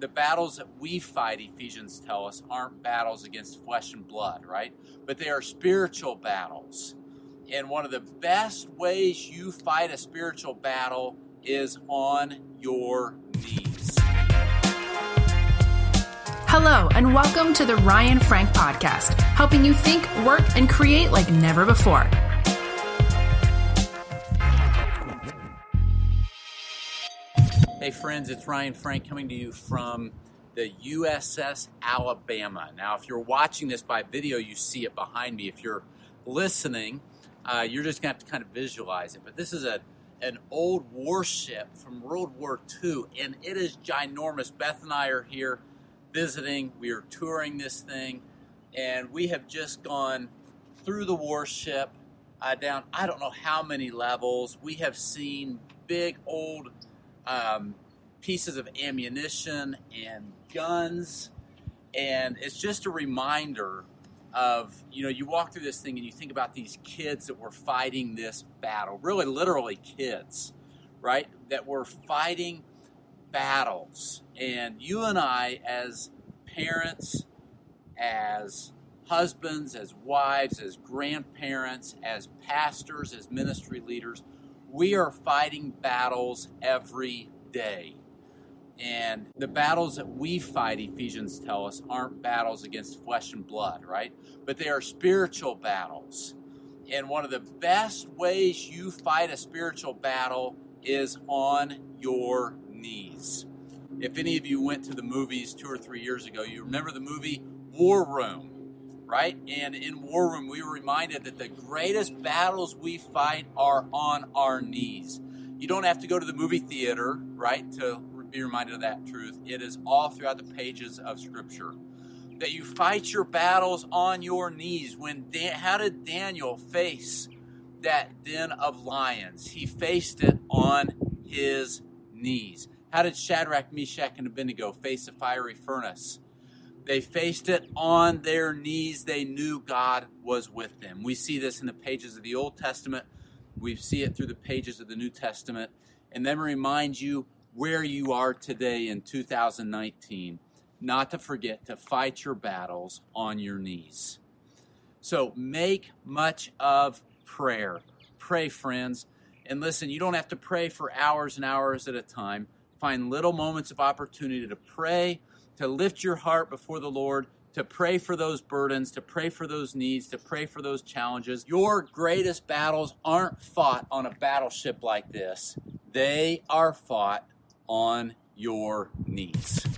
the battles that we fight, Ephesians tell us, aren't battles against flesh and blood, right? But they are spiritual battles. And one of the best ways you fight a spiritual battle is on your knees. Hello, and welcome to the Ryan Frank Podcast, helping you think, work, and create like never before. Hey, friends, it's Ryan Frank coming to you from the USS Alabama. Now, if you're watching this by video, you see it behind me. If you're listening, uh, you're just going to have to kind of visualize it. But this is a an old warship from World War II, and it is ginormous. Beth and I are here visiting. We are touring this thing, and we have just gone through the warship uh, down I don't know how many levels. We have seen big old um, pieces of ammunition and guns. And it's just a reminder of, you know, you walk through this thing and you think about these kids that were fighting this battle, really literally kids, right? That were fighting battles. And you and I, as parents, as husbands, as wives, as grandparents, as pastors, as ministry leaders, we are fighting battles every day. And the battles that we fight, Ephesians tell us, aren't battles against flesh and blood, right? But they are spiritual battles. And one of the best ways you fight a spiritual battle is on your knees. If any of you went to the movies two or three years ago, you remember the movie War Room right? And in War Room, we were reminded that the greatest battles we fight are on our knees. You don't have to go to the movie theater, right, to be reminded of that truth. It is all throughout the pages of Scripture. That you fight your battles on your knees. When Dan, how did Daniel face that den of lions? He faced it on his knees. How did Shadrach, Meshach, and Abednego face a fiery furnace? They faced it on their knees. They knew God was with them. We see this in the pages of the Old Testament. We see it through the pages of the New Testament. And then remind you where you are today in 2019. Not to forget to fight your battles on your knees. So make much of prayer. Pray, friends. And listen, you don't have to pray for hours and hours at a time. Find little moments of opportunity to pray to lift your heart before the Lord, to pray for those burdens, to pray for those needs, to pray for those challenges. Your greatest battles aren't fought on a battleship like this, they are fought on your knees.